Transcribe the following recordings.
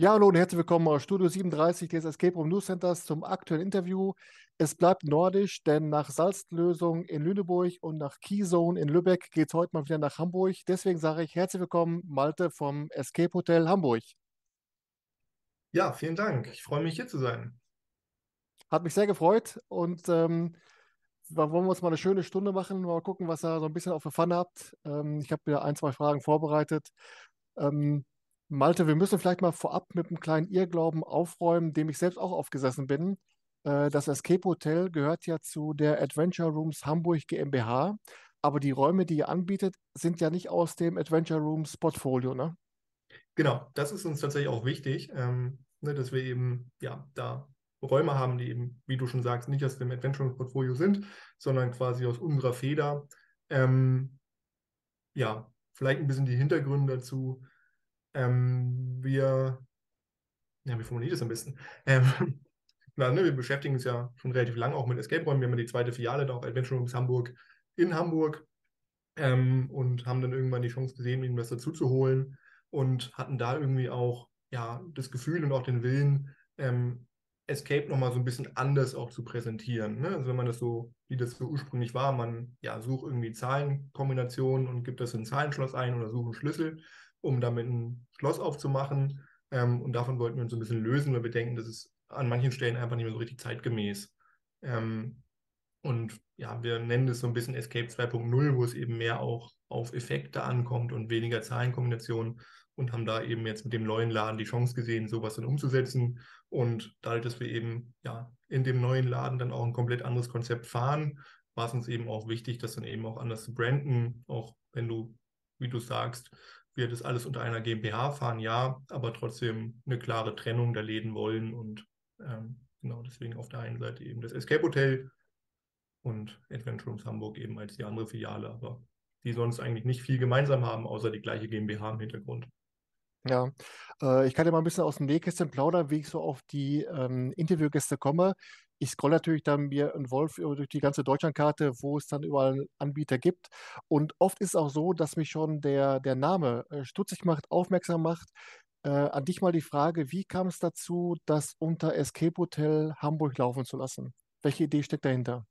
Ja, hallo und herzlich willkommen aus Studio 37 des Escape Room News Centers zum aktuellen Interview. Es bleibt nordisch, denn nach Salzlösung in Lüneburg und nach Keyzone in Lübeck geht es heute mal wieder nach Hamburg. Deswegen sage ich herzlich willkommen, Malte vom Escape Hotel Hamburg. Ja, vielen Dank. Ich freue mich hier zu sein. Hat mich sehr gefreut und ähm, wollen wir uns mal eine schöne Stunde machen, mal gucken, was ihr so ein bisschen auf der Pfanne habt. Ähm, ich habe mir ein, zwei Fragen vorbereitet. Ähm, Malte, wir müssen vielleicht mal vorab mit einem kleinen Irrglauben aufräumen, dem ich selbst auch aufgesessen bin. Äh, das Escape Hotel gehört ja zu der Adventure Rooms Hamburg GmbH, aber die Räume, die ihr anbietet, sind ja nicht aus dem Adventure Rooms Portfolio, ne? Genau, das ist uns tatsächlich auch wichtig, ähm, ne, dass wir eben ja da Räume haben, die eben, wie du schon sagst, nicht aus dem Adventure Rooms Portfolio sind, sondern quasi aus unserer Feder. Ähm, ja, vielleicht ein bisschen die Hintergründe dazu. Ähm, wir, ja, wie formuliere ich das am besten? Ähm, na, ne, wir beschäftigen uns ja schon relativ lang auch mit Escape-Räumen. Wir haben ja die zweite Filiale da auch Adventure Rooms Hamburg in Hamburg ähm, und haben dann irgendwann die Chance gesehen, ihnen was dazu zu holen und hatten da irgendwie auch ja, das Gefühl und auch den Willen, ähm, Escape nochmal so ein bisschen anders auch zu präsentieren. Ne? Also wenn man das so, wie das so ursprünglich war, man ja, sucht irgendwie Zahlenkombinationen und gibt das in ein Zahlenschloss ein oder sucht einen Schlüssel um damit ein Schloss aufzumachen. Ähm, und davon wollten wir uns so ein bisschen lösen, weil wir denken, das ist an manchen Stellen einfach nicht mehr so richtig zeitgemäß. Ähm, und ja, wir nennen das so ein bisschen Escape 2.0, wo es eben mehr auch auf Effekte ankommt und weniger Zahlenkombinationen und haben da eben jetzt mit dem neuen Laden die Chance gesehen, sowas dann umzusetzen. Und dadurch, dass wir eben ja in dem neuen Laden dann auch ein komplett anderes Konzept fahren, war es uns eben auch wichtig, das dann eben auch anders zu branden, auch wenn du, wie du sagst, wir das alles unter einer GmbH fahren, ja, aber trotzdem eine klare Trennung der Läden wollen und ähm, genau deswegen auf der einen Seite eben das Escape Hotel und Adventure Rooms Hamburg eben als die andere Filiale, aber die sonst eigentlich nicht viel gemeinsam haben, außer die gleiche GmbH im Hintergrund. Ja, äh, ich kann ja mal ein bisschen aus dem Nähkästchen plaudern, wie ich so auf die ähm, Interviewgäste komme ich scroll natürlich dann mir einen Wolf durch die ganze Deutschlandkarte, wo es dann überall Anbieter gibt. Und oft ist es auch so, dass mich schon der, der Name äh, stutzig macht, aufmerksam macht. Äh, an dich mal die Frage, wie kam es dazu, das unter Escape Hotel Hamburg laufen zu lassen? Welche Idee steckt dahinter?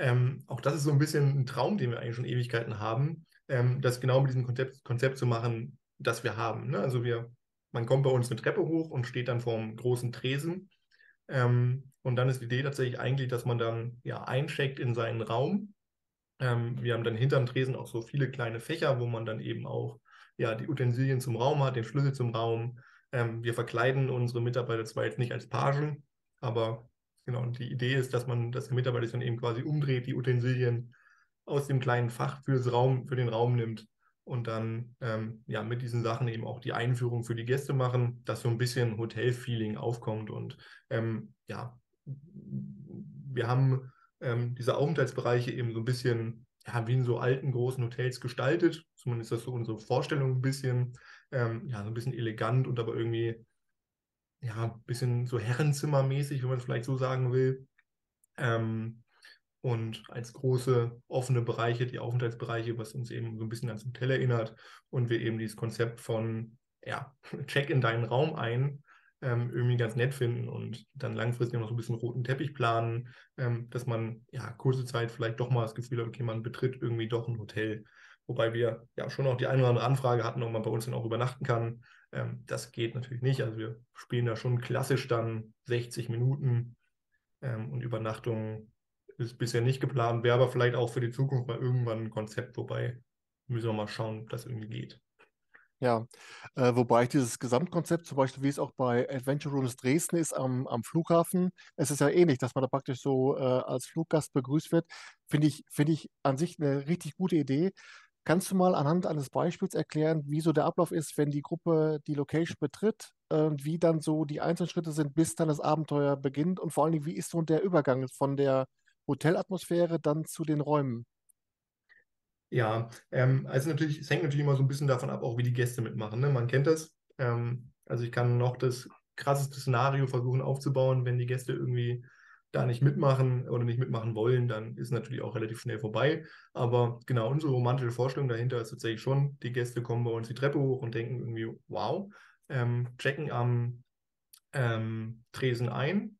Ähm, auch das ist so ein bisschen ein Traum, den wir eigentlich schon Ewigkeiten haben, ähm, das genau mit diesem Konzept, Konzept zu machen, das wir haben. Ne? Also wir, man kommt bei uns eine Treppe hoch und steht dann vor einem großen Tresen ähm, und dann ist die Idee tatsächlich eigentlich, dass man dann ja eincheckt in seinen Raum. Ähm, wir haben dann hinterm Tresen auch so viele kleine Fächer, wo man dann eben auch ja, die Utensilien zum Raum hat, den Schlüssel zum Raum. Ähm, wir verkleiden unsere Mitarbeiter zwar jetzt nicht als Pagen, aber genau, die Idee ist, dass man, dass der Mitarbeiter sich dann eben quasi umdreht, die Utensilien aus dem kleinen Fach fürs Raum, für den Raum nimmt und dann ähm, ja mit diesen Sachen eben auch die Einführung für die Gäste machen, dass so ein bisschen Hotel-Feeling aufkommt. Und ähm, ja, wir haben ähm, diese Aufenthaltsbereiche eben so ein bisschen ja, wie in so alten großen Hotels gestaltet. Zumindest das so unsere Vorstellung ein bisschen, ähm, ja, so ein bisschen elegant und aber irgendwie ja, ein bisschen so Herrenzimmermäßig, wenn man es vielleicht so sagen will. Ähm, und als große offene Bereiche, die Aufenthaltsbereiche, was uns eben so ein bisschen ans Hotel erinnert und wir eben dieses Konzept von, ja, check in deinen Raum ein, ähm, irgendwie ganz nett finden und dann langfristig noch so ein bisschen roten Teppich planen, ähm, dass man ja kurze Zeit vielleicht doch mal das Gefühl hat, okay, man betritt irgendwie doch ein Hotel. Wobei wir ja schon auch die eine oder andere Anfrage hatten, ob man bei uns dann auch übernachten kann. Ähm, das geht natürlich nicht. Also wir spielen da schon klassisch dann 60 Minuten ähm, und Übernachtungen ist bisher nicht geplant, wäre aber vielleicht auch für die Zukunft mal irgendwann ein Konzept, wobei müssen wir mal schauen, ob das irgendwie geht. Ja, äh, wobei ich dieses Gesamtkonzept, zum Beispiel wie es auch bei Adventure Rooms Dresden ist am, am Flughafen, es ist ja ähnlich, dass man da praktisch so äh, als Fluggast begrüßt wird, finde ich, finde ich an sich eine richtig gute Idee. Kannst du mal anhand eines Beispiels erklären, wie so der Ablauf ist, wenn die Gruppe die Location betritt, äh, wie dann so die einzelnen Schritte sind, bis dann das Abenteuer beginnt und vor allen Dingen, wie ist so der Übergang von der Hotelatmosphäre dann zu den Räumen? Ja, ähm, also natürlich, es hängt natürlich immer so ein bisschen davon ab, auch wie die Gäste mitmachen. Ne? Man kennt das. Ähm, also ich kann noch das krasseste Szenario versuchen aufzubauen, wenn die Gäste irgendwie da nicht mitmachen oder nicht mitmachen wollen, dann ist natürlich auch relativ schnell vorbei. Aber genau, unsere romantische Vorstellung dahinter ist tatsächlich schon, die Gäste kommen bei uns die Treppe hoch und denken irgendwie, wow, ähm, checken am ähm, Tresen ein,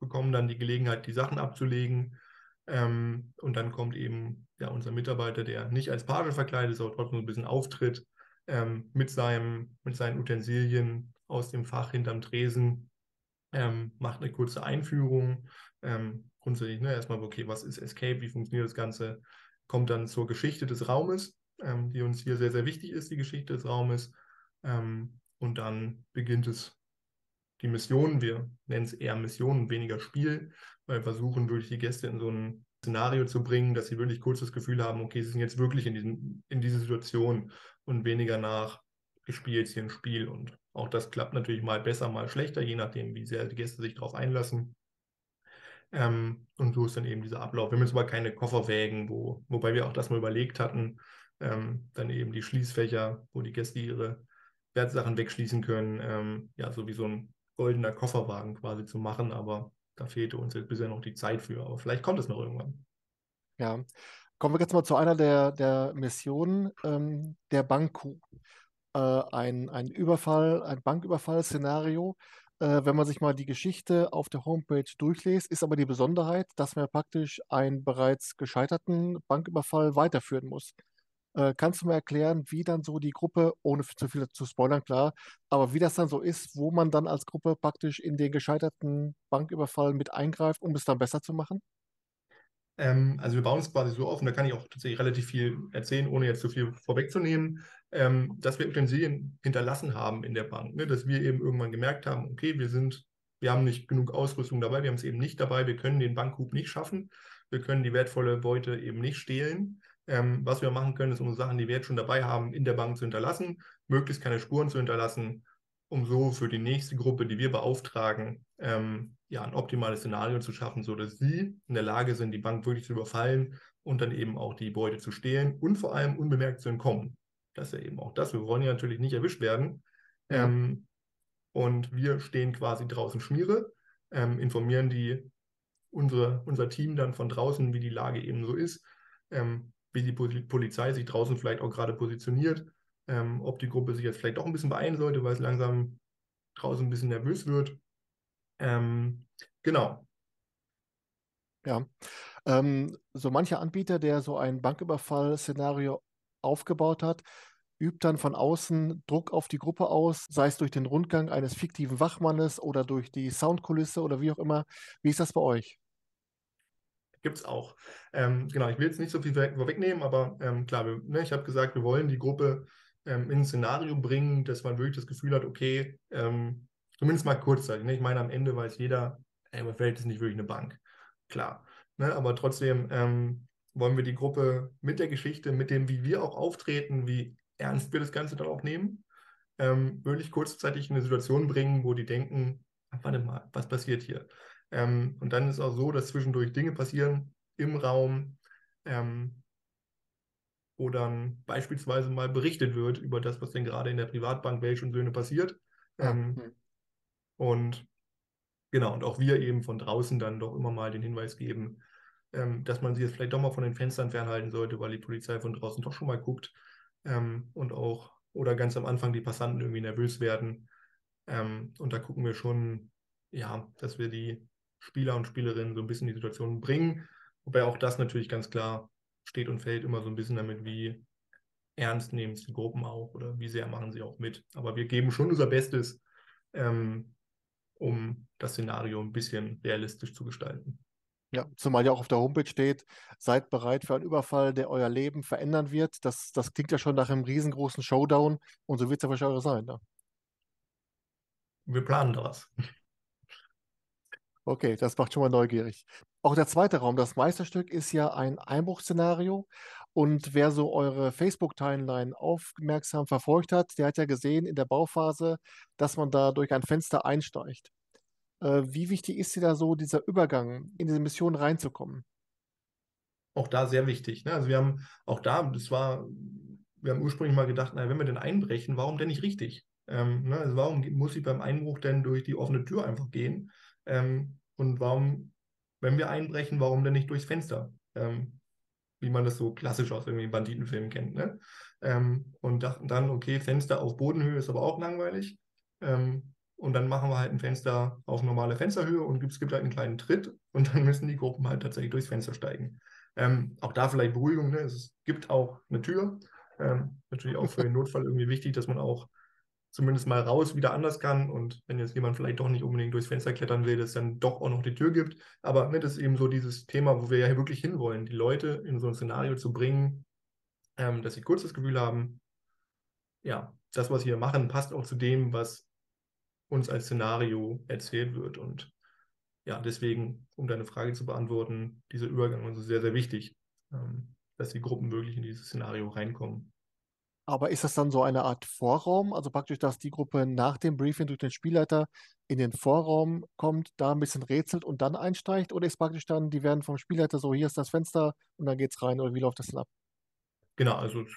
bekommen dann die Gelegenheit, die Sachen abzulegen. Ähm, und dann kommt eben ja, unser Mitarbeiter, der nicht als Page verkleidet ist, aber trotzdem ein bisschen auftritt, ähm, mit, seinem, mit seinen Utensilien aus dem Fach hinterm Tresen, ähm, macht eine kurze Einführung. Ähm, grundsätzlich ne, erstmal, okay, was ist Escape, wie funktioniert das Ganze, kommt dann zur Geschichte des Raumes, ähm, die uns hier sehr, sehr wichtig ist, die Geschichte des Raumes. Ähm, und dann beginnt es die Mission. Wir nennen es eher Mission, weniger Spiel, weil wir versuchen wirklich die Gäste in so ein Szenario zu bringen, dass sie wirklich kurz das Gefühl haben, okay, sie sind jetzt wirklich in, diesen, in dieser Situation und weniger nach gespielt hier ein Spiel. Und auch das klappt natürlich mal besser, mal schlechter, je nachdem, wie sehr die Gäste sich darauf einlassen. Ähm, und so ist dann eben dieser Ablauf. Wir jetzt aber keine Kofferwägen, wo, wobei wir auch das mal überlegt hatten, ähm, dann eben die Schließfächer, wo die Gäste ihre Wertsachen wegschließen können, ähm, ja, so wie so ein goldener Kofferwagen quasi zu machen, aber da fehlte uns jetzt bisher noch die Zeit für, aber vielleicht kommt es noch irgendwann. Ja, kommen wir jetzt mal zu einer der, der Missionen, ähm, der Bankkuh. Äh, ein, ein Überfall, ein Banküberfall-Szenario. Äh, wenn man sich mal die Geschichte auf der Homepage durchliest, ist aber die Besonderheit, dass man praktisch einen bereits gescheiterten Banküberfall weiterführen muss. Äh, kannst du mir erklären, wie dann so die Gruppe, ohne zu viel zu spoilern, klar, aber wie das dann so ist, wo man dann als Gruppe praktisch in den gescheiterten Banküberfall mit eingreift, um es dann besser zu machen? Ähm, also wir bauen es quasi so auf, und da kann ich auch tatsächlich relativ viel erzählen, ohne jetzt zu viel vorwegzunehmen, ähm, dass wir Utensilien hinterlassen haben in der Bank, ne? dass wir eben irgendwann gemerkt haben, okay, wir sind, wir haben nicht genug Ausrüstung dabei, wir haben es eben nicht dabei, wir können den Bankhub nicht schaffen, wir können die wertvolle Beute eben nicht stehlen. Ähm, was wir machen können, ist unsere Sachen, die wir jetzt schon dabei haben, in der Bank zu hinterlassen, möglichst keine Spuren zu hinterlassen, um so für die nächste Gruppe, die wir beauftragen, ähm, ja, ein optimales Szenario zu schaffen, sodass sie in der Lage sind, die Bank wirklich zu überfallen und dann eben auch die Beute zu stehlen und vor allem unbemerkt zu entkommen. Das ist ja eben auch das. Wir wollen ja natürlich nicht erwischt werden. Ja. Ähm, und wir stehen quasi draußen Schmiere, ähm, informieren die, unsere, unser Team dann von draußen, wie die Lage eben so ist, ähm, wie die Polizei sich draußen vielleicht auch gerade positioniert, ähm, ob die Gruppe sich jetzt vielleicht doch ein bisschen beeilen sollte, weil es langsam draußen ein bisschen nervös wird. Ähm, genau. Ja. Ähm, so mancher Anbieter, der so ein Banküberfall-Szenario aufgebaut hat, übt dann von außen Druck auf die Gruppe aus, sei es durch den Rundgang eines fiktiven Wachmannes oder durch die Soundkulisse oder wie auch immer. Wie ist das bei euch? Gibt es auch. Ähm, genau, ich will jetzt nicht so viel vorwegnehmen, aber ähm, klar, wir, ne, ich habe gesagt, wir wollen die Gruppe ähm, in ein Szenario bringen, dass man wirklich das Gefühl hat, okay, ähm, zumindest mal kurzzeitig. Ne? Ich meine, am Ende weiß jeder, ey, Welt ist nicht wirklich eine Bank. Klar. Ne? Aber trotzdem ähm, wollen wir die Gruppe mit der Geschichte, mit dem, wie wir auch auftreten, wie ernst wir das Ganze dann auch nehmen, ähm, wirklich kurzzeitig in eine Situation bringen, wo die denken, warte mal, was passiert hier? Ähm, und dann ist es auch so, dass zwischendurch Dinge passieren im Raum, ähm, wo dann beispielsweise mal berichtet wird über das, was denn gerade in der Privatbank Welch und Söhne passiert. Ähm, hm. Und genau, und auch wir eben von draußen dann doch immer mal den Hinweis geben, ähm, dass man sich jetzt vielleicht doch mal von den Fenstern fernhalten sollte, weil die Polizei von draußen doch schon mal guckt ähm, und auch oder ganz am Anfang die Passanten irgendwie nervös werden. Und da gucken wir schon, ja, dass wir die Spieler und Spielerinnen so ein bisschen in die Situation bringen. Wobei auch das natürlich ganz klar steht und fällt immer so ein bisschen damit, wie ernst nehmen es die Gruppen auch oder wie sehr machen sie auch mit. Aber wir geben schon unser Bestes, ähm, um das Szenario ein bisschen realistisch zu gestalten. Ja, zumal ja auch auf der Homepage steht, seid bereit für einen Überfall, der euer Leben verändern wird. Das, das klingt ja schon nach einem riesengroßen Showdown und so wird es ja wahrscheinlich sein. Ne? Wir planen das. Okay, das macht schon mal neugierig. Auch der zweite Raum, das Meisterstück, ist ja ein Einbruchszenario. Und wer so eure Facebook-Timeline aufmerksam verfolgt hat, der hat ja gesehen in der Bauphase, dass man da durch ein Fenster einsteigt. Äh, wie wichtig ist dir da so dieser Übergang, in diese Mission reinzukommen? Auch da sehr wichtig. Ne? Also wir haben auch da, das war, wir haben ursprünglich mal gedacht, na, wenn wir denn einbrechen, warum denn nicht richtig? Ähm, ne? Also warum muss ich beim Einbruch denn durch die offene Tür einfach gehen? Ähm, und warum, wenn wir einbrechen, warum denn nicht durchs Fenster? Ähm, wie man das so klassisch aus irgendwie Banditenfilmen kennt. Ne? Ähm, und dachten dann, okay, Fenster auf Bodenhöhe ist aber auch langweilig. Ähm, und dann machen wir halt ein Fenster auf normale Fensterhöhe und es gibt halt einen kleinen Tritt und dann müssen die Gruppen halt tatsächlich durchs Fenster steigen. Ähm, auch da vielleicht Beruhigung, ne? es gibt auch eine Tür. Ähm, natürlich auch für den Notfall irgendwie wichtig, dass man auch zumindest mal raus wieder anders kann und wenn jetzt jemand vielleicht doch nicht unbedingt durchs Fenster klettern will, dass es dann doch auch noch die Tür gibt. Aber ne, das ist eben so dieses Thema, wo wir ja wirklich hinwollen, die Leute in so ein Szenario zu bringen, ähm, dass sie kurz das Gefühl haben, ja, das, was wir machen, passt auch zu dem, was uns als Szenario erzählt wird. Und ja, deswegen, um deine Frage zu beantworten, dieser Übergang ist sehr, sehr wichtig, ähm, dass die Gruppen wirklich in dieses Szenario reinkommen. Aber ist das dann so eine Art Vorraum? Also praktisch, dass die Gruppe nach dem Briefing durch den Spielleiter in den Vorraum kommt, da ein bisschen rätselt und dann einsteigt? Oder ist praktisch dann, die werden vom Spielleiter so, hier ist das Fenster und dann geht's rein? Oder wie läuft das dann ab? Genau, also es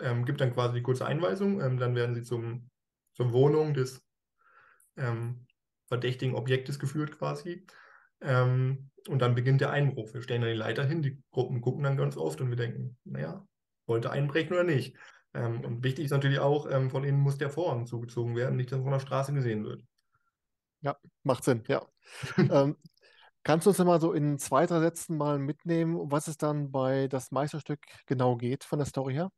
ähm, gibt dann quasi die kurze Einweisung. Ähm, dann werden sie zum, zur Wohnung des ähm, verdächtigen Objektes geführt quasi. Ähm, und dann beginnt der Einbruch. Wir stellen dann die Leiter hin, die Gruppen gucken dann ganz oft und wir denken, naja, wollte einbrechen oder nicht. Ähm, und wichtig ist natürlich auch, ähm, von innen muss der Vorhang zugezogen werden, nicht, dass von der Straße gesehen wird. Ja, macht Sinn, ja. ähm, kannst du uns mal so in zwei, drei Sätzen mal mitnehmen, um was es dann bei das Meisterstück genau geht von der Story her?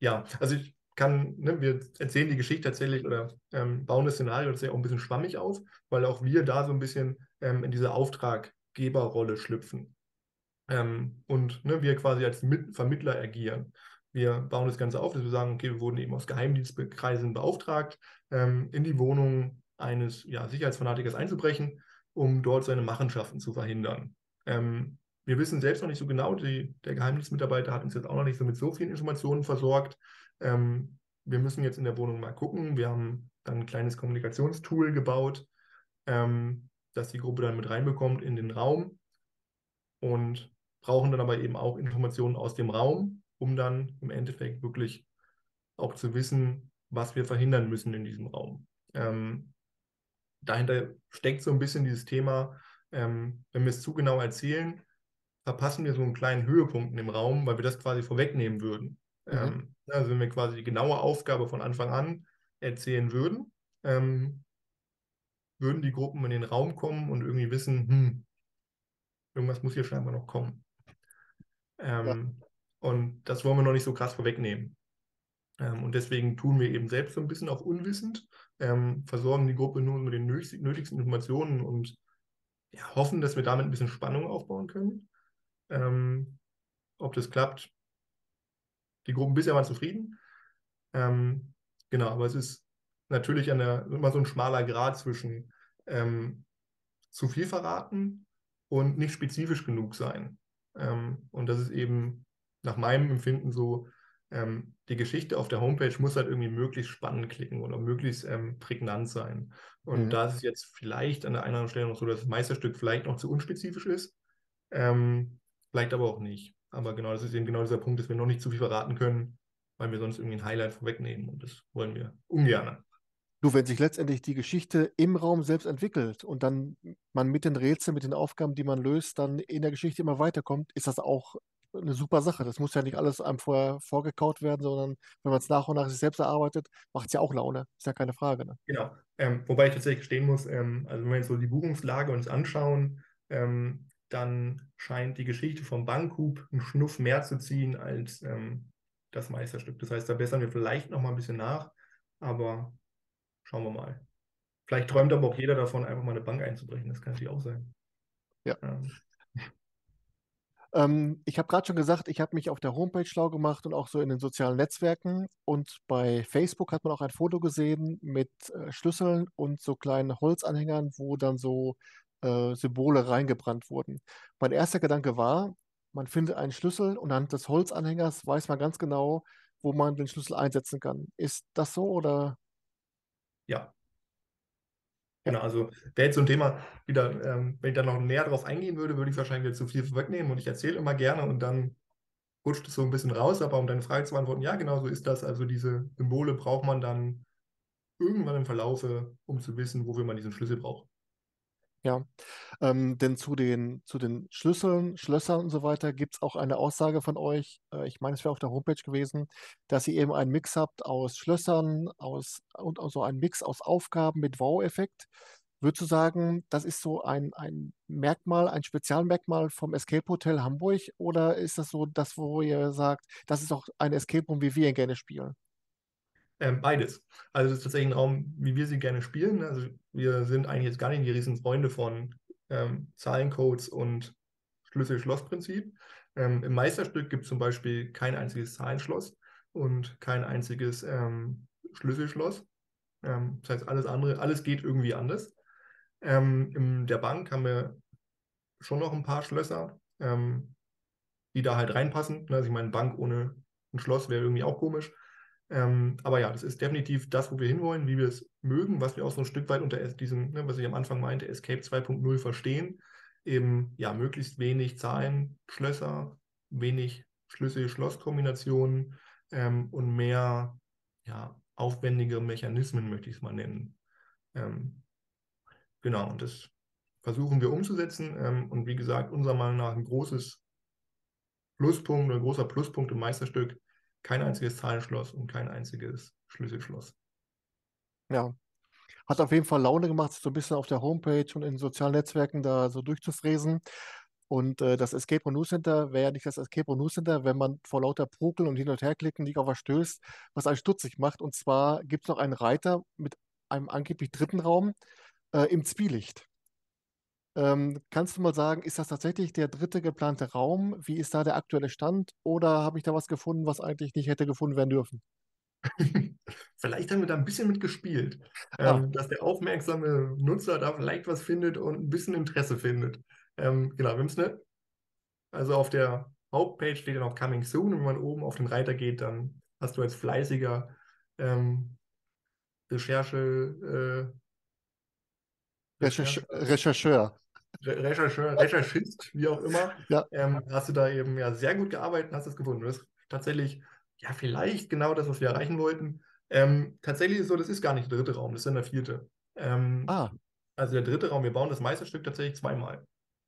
Ja, also ich kann, ne, wir erzählen die Geschichte tatsächlich oder ähm, bauen das Szenario tatsächlich auch ein bisschen schwammig auf, weil auch wir da so ein bisschen ähm, in diese Auftraggeberrolle schlüpfen. Ähm, und ne, wir quasi als Mit Vermittler agieren. Wir bauen das Ganze auf, dass wir sagen, okay, wir wurden eben aus Geheimdienstkreisen beauftragt, ähm, in die Wohnung eines ja, Sicherheitsfanatikers einzubrechen, um dort seine Machenschaften zu verhindern. Ähm, wir wissen selbst noch nicht so genau, die, der Geheimdienstmitarbeiter hat uns jetzt auch noch nicht so mit so vielen Informationen versorgt. Ähm, wir müssen jetzt in der Wohnung mal gucken. Wir haben dann ein kleines Kommunikationstool gebaut, ähm, das die Gruppe dann mit reinbekommt in den Raum und brauchen dann aber eben auch Informationen aus dem Raum, um dann im Endeffekt wirklich auch zu wissen, was wir verhindern müssen in diesem Raum. Ähm, dahinter steckt so ein bisschen dieses Thema, ähm, wenn wir es zu genau erzählen, verpassen wir so einen kleinen Höhepunkt im Raum, weil wir das quasi vorwegnehmen würden. Mhm. Ähm, also wenn wir quasi die genaue Aufgabe von Anfang an erzählen würden, ähm, würden die Gruppen in den Raum kommen und irgendwie wissen, hm, irgendwas muss hier scheinbar noch kommen. Ähm, ja. Und das wollen wir noch nicht so krass vorwegnehmen. Ähm, und deswegen tun wir eben selbst so ein bisschen auch unwissend, ähm, versorgen die Gruppe nur mit den nötigsten Informationen und ja, hoffen, dass wir damit ein bisschen Spannung aufbauen können. Ähm, ob das klappt, die Gruppen bisher waren zufrieden. Ähm, genau, aber es ist natürlich eine, immer so ein schmaler Grad zwischen ähm, zu viel verraten und nicht spezifisch genug sein. Ähm, und das ist eben nach meinem Empfinden so, ähm, die Geschichte auf der Homepage muss halt irgendwie möglichst spannend klicken oder möglichst ähm, prägnant sein. Und mhm. da ist es jetzt vielleicht an der einen oder anderen Stelle noch so, dass das Meisterstück vielleicht noch zu unspezifisch ist, ähm, vielleicht aber auch nicht. Aber genau, das ist eben genau dieser Punkt, dass wir noch nicht zu viel verraten können, weil wir sonst irgendwie ein Highlight vorwegnehmen und das wollen wir ungern. Du, wenn sich letztendlich die Geschichte im Raum selbst entwickelt und dann man mit den Rätseln, mit den Aufgaben, die man löst, dann in der Geschichte immer weiterkommt, ist das auch eine super Sache. Das muss ja nicht alles einem vorher vorgekaut werden, sondern wenn man es nach und nach sich selbst erarbeitet, macht es ja auch Laune. Ist ja keine Frage. Ne? Genau. Ähm, wobei ich tatsächlich stehen muss, ähm, also wenn wir jetzt so die Buchungslage uns anschauen, ähm, dann scheint die Geschichte vom Bankhub einen Schnuff mehr zu ziehen als ähm, das Meisterstück. Das heißt, da bessern wir vielleicht noch mal ein bisschen nach, aber schauen wir mal. Vielleicht träumt aber auch jeder davon, einfach mal eine Bank einzubrechen. Das kann natürlich auch sein. Ja. Ähm, ich habe gerade schon gesagt, ich habe mich auf der Homepage schlau gemacht und auch so in den sozialen Netzwerken. Und bei Facebook hat man auch ein Foto gesehen mit äh, Schlüsseln und so kleinen Holzanhängern, wo dann so äh, Symbole reingebrannt wurden. Mein erster Gedanke war, man findet einen Schlüssel und anhand des Holzanhängers weiß man ganz genau, wo man den Schlüssel einsetzen kann. Ist das so oder? Ja, Genau, also wäre jetzt so ein Thema wieder, ähm, wenn ich da noch näher drauf eingehen würde, würde ich wahrscheinlich wieder zu viel vorwegnehmen und ich erzähle immer gerne und dann rutscht es so ein bisschen raus, aber um deine Frage zu beantworten, ja, genau so ist das. Also diese Symbole braucht man dann irgendwann im Verlaufe, um zu wissen, wofür man diesen Schlüssel braucht. Ja, ähm, denn zu den zu den Schlüsseln, Schlössern und so weiter gibt's auch eine Aussage von euch, äh, ich meine, es wäre auf der Homepage gewesen, dass ihr eben einen Mix habt aus Schlössern, aus und auch so einen Mix aus Aufgaben mit Wow-Effekt. Würdest du sagen, das ist so ein ein Merkmal, ein Spezialmerkmal vom Escape Hotel Hamburg oder ist das so das, wo ihr sagt: „Das ist auch ein Escape Room, wie wir ihn gerne spielen?“ Ähm, beides. Also, das ist tatsächlich ein Raum, wie wir sie gerne spielen. Also, wir sind eigentlich jetzt gar nicht die Riesenfreunde von, ähm, Zahlencodes und Schlüssel-Schloss-Prinzip. Ähm, im Meisterstück gibt's zum Beispiel kein einziges Zahlenschloss und kein einziges, ähm, Schlüsselschloss. Ähm, das heißt, alles andere alles geht irgendwie anders. Ähm, in der Bank haben wir schon noch ein paar Schlösser, die da halt reinpassen? Also, ich meine, Bank ohne 'n Schloss wäre irgendwie auch komisch. Ähm, aber ja, das ist definitiv das, wo wir hinwollen, wie wir es mögen, was wir auch so ein Stück weit unter es diesem, ne, was ich am Anfang meinte, Escape 2.0 verstehen. Eben, ja, möglichst wenig Zahlen, Schlösser, wenig Schlüssel-Schloss-Kombinationen, ähm, und mehr, ja, aufwendige Mechanismen, möchte ich's mal nennen. Ähm, genau, und das versuchen wir umzusetzen. Ähm, und wie gesagt, unserer Meinung nach ein großes Pluspunkt oder 'n großer Pluspunkt im Meisterstück kein einziges Zahlenschloss und kein einziges Schlüsselschloss. Ja. Hat auf jeden Fall Laune gemacht, so 'n bisschen auf der Homepage und in sozialen Netzwerken da so durchzufräsen. Und, äh, das Escape Room News Center wäre ja nicht das Escape Room News Center, wenn man vor lauter Pokeln und Hin und Herklicken nicht auf was stößt, was einen stutzig macht. Und zwar gibt's noch einen Reiter mit einem angeblich dritten Raum, äh, im Zwielicht. Ähm, kannst du mal sagen, ist das tatsächlich der dritte geplante Raum? Wie ist da der aktuelle Stand? Oder habe ich da was gefunden, was eigentlich nicht hätte gefunden werden dürfen? Vielleicht haben wir da 'n bisschen mit gespielt, Ah. ähm, dass der aufmerksame Nutzer da vielleicht was findet und 'n bisschen Interesse findet. Ähm, genau, wir haben's, ne also, auf der Hauptpage steht ja noch Coming Soon und wenn man oben auf den Reiter geht, dann hast du als fleißiger, ähm, Recherche äh Recherch Recherche Rechercheur. Re Rechercheur, Recherchist, wie auch immer, Ja. ähm, hast du da eben, ja, sehr gut gearbeitet und hast es gefunden. Das ist tatsächlich, ja, vielleicht genau das, was wir erreichen wollten. Ähm, tatsächlich ist es so, das ist gar nicht der dritte Raum, das ist dann der vierte. Ähm, Ah. also, der dritte Raum wir bauen das Meisterstück tatsächlich zweimal.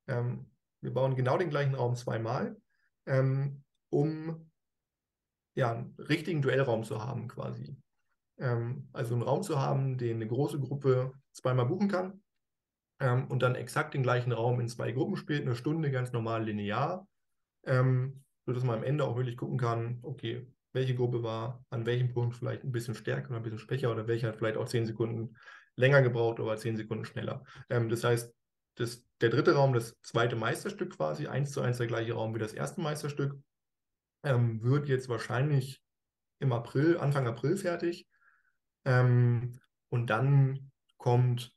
Ähm, wir bauen genau den gleichen Raum zweimal, ähm, um ja, 'n richtigen Duellraum zu haben quasi. Ähm, also, 'n Raum zu haben, den 'ne große Gruppe zweimal buchen kann, ähm, und dann exakt den gleichen Raum in 2 Gruppen spielt, 'ne Stunde ganz normal linear, ähm, sodass man am Ende auch wirklich gucken kann: „Okay, welche Gruppe war an welchem Punkt vielleicht 'n bisschen stärker oder 'n bisschen schwächer oder welche hat vielleicht auch 10 Sekunden länger gebraucht oder 10 Sekunden schneller.“ Ähm, das heißt, das der dritte Raum, das zweite Meisterstück quasi, 1:1 der gleiche Raum wie das erste Meisterstück, ähm, wird jetzt wahrscheinlich im April Anfang April fertig. Ähm, und dann kommt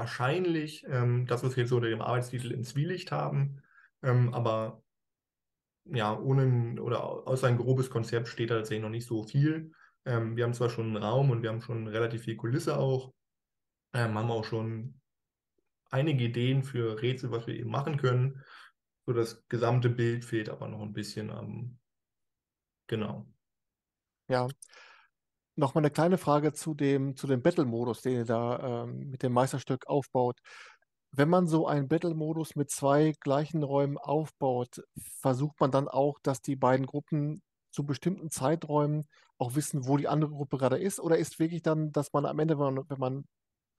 wahrscheinlich, ähm, das, was wir jetzt so unter dem Arbeitstitel „In Zwielicht“ haben, ähm, aber ja, ohne oder au außer ein grobes Konzept steht da tatsächlich noch nicht so viel. Ähm, wir haben zwar schon 'n Raum und wir haben schon relativ viel Kulisse auch, ähm, haben auch schon einige Ideen für Rätsel, was wir eben machen können. So das gesamte Bild fehlt aber noch 'n bisschen, genau. Ja. Noch mal 'ne kleine Frage zu dem zu dem Battle-Modus, den ihr da, ähm, mit dem Meisterstück aufbaut. Wenn man so einen Battle-Modus mit 2 gleichen Räumen aufbaut, versucht man dann auch, dass die beiden Gruppen zu bestimmten Zeiträumen auch wissen, wo die andere Gruppe grade ist? Oder ist wirklich dann, dass man am Ende, wenn man wenn man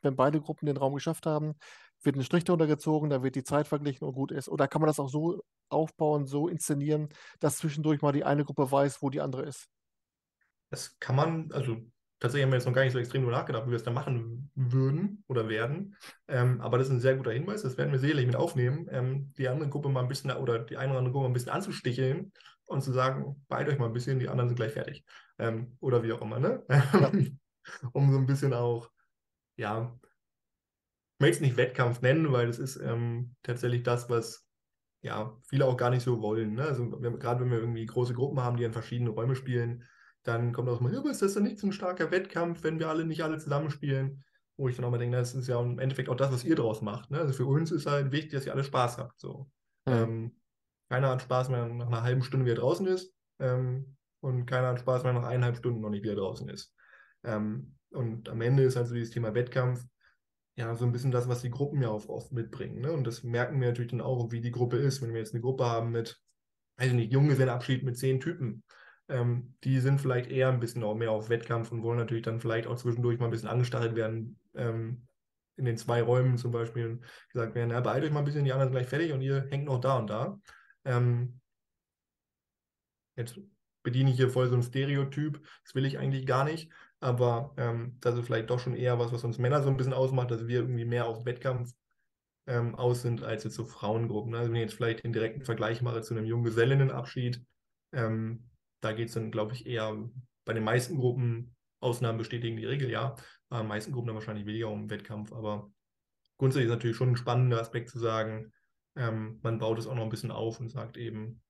wenn beide Gruppen den Raum geschafft haben, wird 'n Strich drunter gezogen, dann wird die Zeit verglichen und gut ist? Oder kann man das auch so aufbauen, so inszenieren, dass zwischendurch mal die eine Gruppe weiß, wo die andere ist? Das kann man also, tatsächlich haben wir jetzt noch gar nicht so extrem drüber nachgedacht, wie wir es dann machen würden oder werden. Ähm, aber das ist 'n sehr guter Hinweis. Das werden wir sicherlich mit aufnehmen, ähm, die andere Gruppe mal 'n bisschen oder die eine oder andere Gruppe mal 'n bisschen anzusticheln und zu sagen: „Beeilt euch mal 'n bisschen, die anderen sind gleich fertig.“ Ähm, oder wie auch immer, ne? Um so 'n bisschen auch, ja möchte es nicht Wettkampf nennen, weil das ist, ähm, tatsächlich das, was, ja, viele auch gar nicht so wollen, ne? Also, grad wenn wir irgendwie große Gruppen haben, die in verschiedene Räume spielen, dann kommt auch immer: „Ja, ist das denn nicht so 'n starker Wettkampf, wenn wir alle nicht alle zusammenspielen?“ Wo ich dann auch immer denke: „Na, das ist ja im Endeffekt auch das, was ihr draus macht, ne? Also, für uns ist halt wichtig, dass ihr alle Spaß habt so.“ Mhm. Ähm, keiner hat Spaß mehr nach 'ner 1/2 Stunde, wie er draußen ist, ähm, und keiner hat Spaß, wenn er nach 1 1/2 Stunden noch nicht wieder draußen ist. Ähm, und am Ende ist halt so dieses Thema Wettkampf ja so ein bisschen das, was die Gruppen ja auch oft mitbringen. Ne? Und das merken wir natürlich dann auch, wie die Gruppe ist. Wenn wir jetzt eine Gruppe haben mit, weiß ich nicht, Junggesellenabschied mit zehn Typen, ähm, die sind vielleicht eher ein bisschen auch mehr auf Wettkampf und wollen natürlich dann vielleicht auch zwischendurch mal ein bisschen angestachelt werden. Ähm, in den zwei Räumen zum Beispiel gesagt werden, ja, beeilt euch mal ein bisschen, die anderen sind gleich fertig und ihr hängt noch da und da. Ähm, jetzt bediene ich hier voll so ein Stereotyp, das will ich eigentlich gar nicht, aber ähm, das ist vielleicht doch schon eher was, was uns Männer so ein bisschen ausmacht, dass wir irgendwie mehr auf Wettkampf ähm, aus sind als jetzt so Frauengruppen. Also wenn ich jetzt vielleicht den direkten Vergleich mache zu einem Junggesellinnenabschied, ähm, da geht es dann, glaube ich, eher bei den meisten Gruppen, Ausnahmen bestätigen die Regel, ja, bei den meisten Gruppen dann wahrscheinlich weniger um Wettkampf, aber grundsätzlich ist natürlich schon ein spannender Aspekt zu sagen, ähm, man baut es auch noch ein bisschen auf und sagt eben,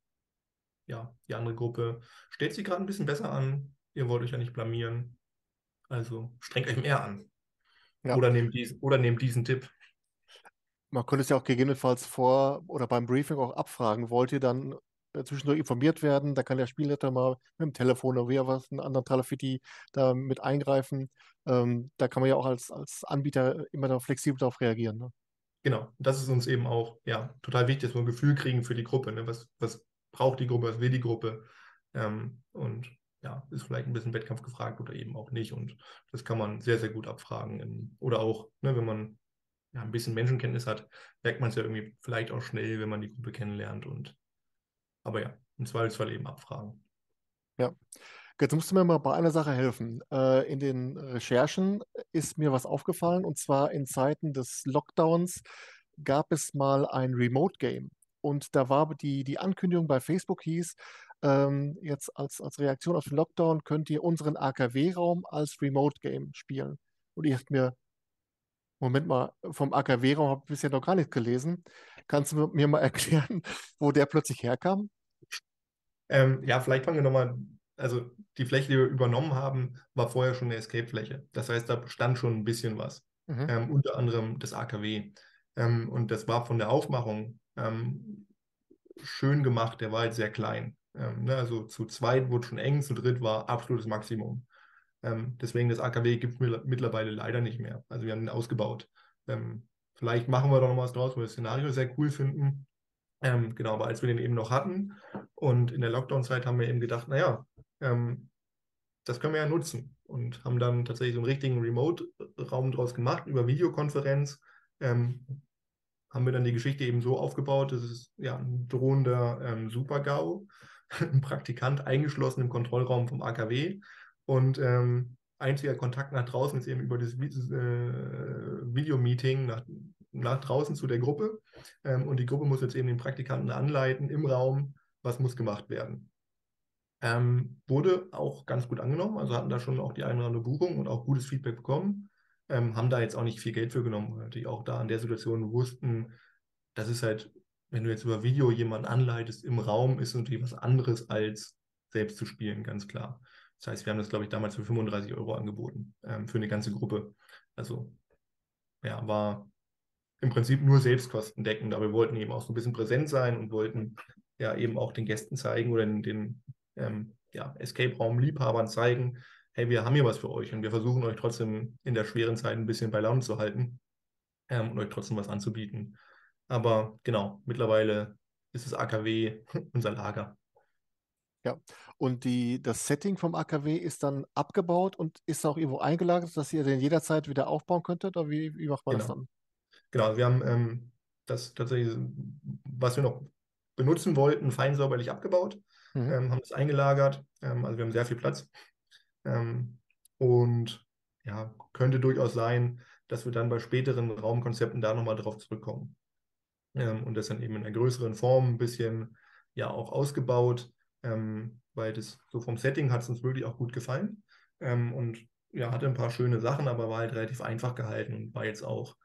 ja, die andere Gruppe stellt sich gerade ein bisschen besser an, ihr wollt euch ja nicht blamieren, also strengt euch mehr an. Ja. Oder, nehmt dies, oder nehmt diesen Tipp. Man könnte es ja auch gegebenenfalls vor oder beim Briefing auch abfragen. Wollt ihr dann zwischendurch informiert werden? Da kann der Spielleiter mal mit dem Telefon oder wie was, einen anderen Tralafiti da mit eingreifen. Ähm, da kann man ja auch als, als Anbieter immer da flexibel darauf reagieren. Ne? Genau, das ist uns eben auch ja, total wichtig, dass wir ein Gefühl kriegen für die Gruppe. Ne? Was, was braucht die Gruppe, was will die Gruppe? Ähm, und ja, ist vielleicht ein bisschen Wettkampf gefragt oder eben auch nicht. Und das kann man sehr, sehr gut abfragen. In, oder auch, ne, wenn man ja, ein bisschen Menschenkenntnis hat, merkt man es ja irgendwie vielleicht auch schnell, wenn man die Gruppe kennenlernt. Und aber ja, im Zweifelsfall eben abfragen. Ja. Jetzt musst du mir mal bei einer Sache helfen. Äh, in den Recherchen ist mir was aufgefallen und zwar in Zeiten des Lockdowns gab es mal ein Remote-Game. Und da war die, die Ankündigung bei Facebook hieß, ähm, jetzt als, als Reaktion auf den Lockdown könnt ihr unseren AKW-Raum als Remote-Game spielen. Und ich dachte mir, Moment mal, vom AKW-Raum habe ich bisher noch gar nichts gelesen. Kannst du mir mal erklären, wo der plötzlich herkam? Ähm, ja, vielleicht fangen wir nochmal, also die Fläche, die wir übernommen haben, war vorher schon eine Escape-Fläche. Das heißt, da stand schon ein bisschen was. Mhm. Ähm, unter anderem das AKW. Ähm, und das war von der Aufmachung ähm, schön gemacht, der war halt sehr klein. Ähm, ne, also zu zweit wurde schon eng, zu dritt war absolutes Maximum. Ähm, deswegen das AKW gibt es mittlerweile leider nicht mehr. Also wir haben ihn ausgebaut. Ähm, vielleicht machen wir doch noch was draus, weil wir das Szenario sehr cool finden. Ähm, genau, aber als wir den eben noch hatten und in der Lockdown-Zeit haben wir eben gedacht, naja, ähm, das können wir ja nutzen und haben dann tatsächlich so einen richtigen Remote-Raum draus gemacht über Videokonferenz. Ähm, haben wir dann die Geschichte eben so aufgebaut, dass es ja ein drohender ähm, Super-GAU ein Praktikant eingeschlossen im Kontrollraum vom AKW und ähm, einziger Kontakt nach draußen ist eben über das äh, Videomeeting nach, nach draußen zu der Gruppe ähm, und die Gruppe muss jetzt eben den Praktikanten anleiten im Raum, was muss gemacht werden. Ähm, wurde auch ganz gut angenommen, also hatten da schon auch die eine oder andere Buchung und auch gutes Feedback bekommen, ähm, haben da jetzt auch nicht viel Geld für genommen, weil natürlich auch da an der Situation wussten, das ist halt wenn du jetzt über Video jemanden anleitest im Raum, ist natürlich was anderes als selbst zu spielen, ganz klar. Das heißt, wir haben das, glaube ich, damals für 35 Euro angeboten, ähm, für eine ganze Gruppe. Also, ja, war im Prinzip nur selbstkostendeckend, aber wir wollten eben auch so ein bisschen präsent sein und wollten ja eben auch den Gästen zeigen oder den, den ähm, ja, Escape-Raum-Liebhabern zeigen, hey, wir haben hier was für euch und wir versuchen euch trotzdem in der schweren Zeit ein bisschen bei Laune zu halten ähm, und euch trotzdem was anzubieten. Aber genau, mittlerweile ist das AKW unser Lager. Ja, und die, das Setting vom AKW ist dann abgebaut und ist auch irgendwo eingelagert, dass ihr den jederzeit wieder aufbauen könntet? Oder wie, wie macht man genau. das dann? Genau, wir haben ähm, das tatsächlich, was wir noch benutzen wollten, fein säuberlich abgebaut, mhm. ähm, haben es eingelagert. Ähm, also wir haben sehr viel Platz. Ähm, und ja, könnte durchaus sein, dass wir dann bei späteren Raumkonzepten da nochmal drauf zurückkommen ähm, und das dann eben in einer größeren Form ein bisschen ja auch ausgebaut, ähm, weil das so vom Setting hat es uns wirklich auch gut gefallen ähm, und ja, hatte ein paar schöne Sachen, aber war halt relativ einfach gehalten und war jetzt auch,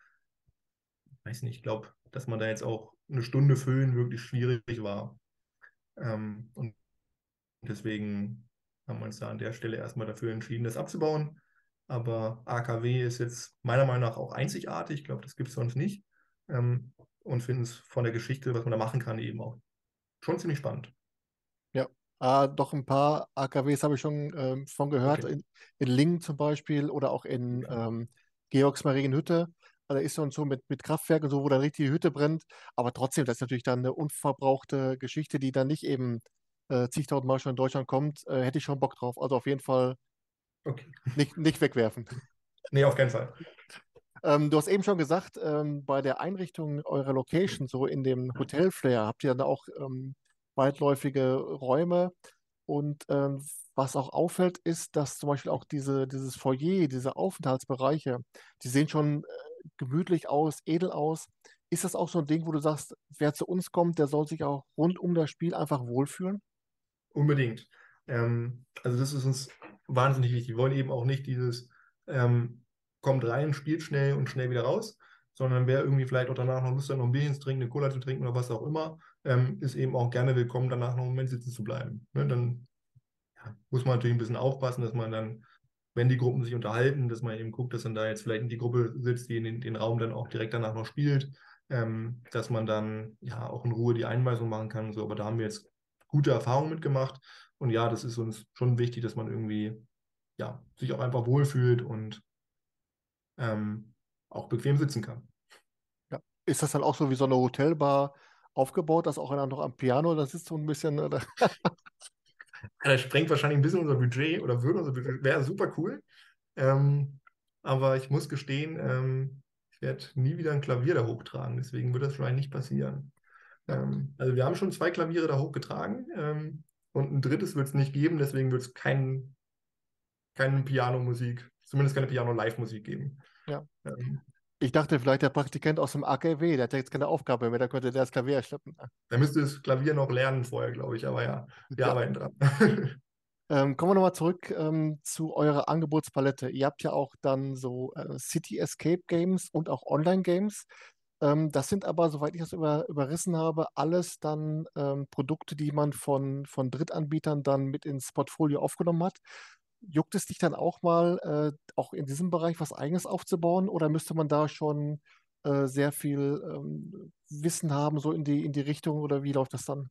weiß nicht, ich glaube, dass man da jetzt auch eine Stunde füllen wirklich schwierig war. Ähm, und deswegen haben wir uns da an der Stelle erstmal dafür entschieden, das abzubauen. Aber AKW ist jetzt meiner Meinung nach auch einzigartig. Ich glaube, das gibt es sonst nicht. Ähm, und finde es von der Geschichte, was man da machen kann, eben auch schon ziemlich spannend. Ja, ah, doch ein paar AKWs habe ich schon ähm, von gehört, okay. in, in Lingen zum Beispiel oder auch in ähm, Georgs Marienhütte. Also ist so, so mit, mit Kraftwerken, so, wo dann richtig die Hütte brennt. Aber trotzdem, das ist natürlich dann eine unverbrauchte Geschichte, die dann nicht eben äh, zigtausend Mal schon in Deutschland kommt. Äh, hätte ich schon Bock drauf. Also auf jeden Fall Okay. nicht, nicht wegwerfen. Nee, auf keinen Fall. Ähm, du hast eben schon gesagt, ähm, bei der Einrichtung eurer Location, so in dem Hotel Flair, habt ihr dann auch ähm, weitläufige Räume. Und ähm, was auch auffällt, ist, dass zum Beispiel auch diese, dieses Foyer, diese Aufenthaltsbereiche, die sehen schon äh, gemütlich aus, edel aus. Ist das auch so ein Ding, wo du sagst, wer zu uns kommt, der soll sich auch rund um das Spiel einfach wohlfühlen? Unbedingt. Ähm, also das ist uns wahnsinnig wichtig. Wir wollen eben auch nicht dieses ähm, kommt rein, spielt schnell und schnell wieder raus, sondern wer irgendwie vielleicht auch danach noch Lust hat, noch ein Bierchen zu trinken, eine Cola zu trinken oder was auch immer, ähm, ist eben auch gerne willkommen, danach noch einen Moment sitzen zu bleiben. Ne? Dann ja, muss man natürlich ein bisschen aufpassen, dass man dann, wenn die Gruppen sich unterhalten, dass man eben guckt, dass dann da jetzt vielleicht in die Gruppe sitzt, die in den, den Raum dann auch direkt danach noch spielt, ähm, dass man dann ja auch in Ruhe die Einweisung machen kann. So, aber da haben wir jetzt gute Erfahrungen mitgemacht. Und ja, das ist uns schon wichtig, dass man irgendwie ja, sich auch einfach wohlfühlt und ähm, auch bequem sitzen kann. Ja. Ist das dann auch so wie so eine Hotelbar aufgebaut, dass auch einer noch am Piano da sitzt so ein bisschen? Oder? Das sprengt wahrscheinlich ein bisschen unser Budget oder würde unser Budget, wäre super cool. Ähm, aber ich muss gestehen, ähm, ich werde nie wieder ein Klavier da hochtragen, deswegen wird das vielleicht nicht passieren. Ähm, also wir haben schon zwei Klaviere da hochgetragen ähm, und ein drittes wird es nicht geben, deswegen wird es kein, keine Piano-Musik, zumindest keine Piano-Live-Musik geben. Ja. Ich dachte vielleicht der Praktikant aus dem AKW, der hat ja jetzt keine Aufgabe mehr, der könnte der das Klavier schleppen. da müsste das Klavier noch lernen vorher, glaube ich, aber ja, wir Ja. arbeiten dran. Ähm, kommen wir nochmal zurück ähm, zu eurer Angebotspalette. Ihr habt ja auch dann so äh, City Escape Games und auch Online-Games. Ähm, das sind aber, soweit ich das über, überrissen habe, alles dann ähm, Produkte, die man von, von Drittanbietern dann mit ins Portfolio aufgenommen hat. Juckt es dich dann auch mal, äh, auch in diesem Bereich was Eigenes aufzubauen oder müsste man da schon äh, sehr viel ähm, Wissen haben, so in die, in die Richtung oder wie läuft das dann?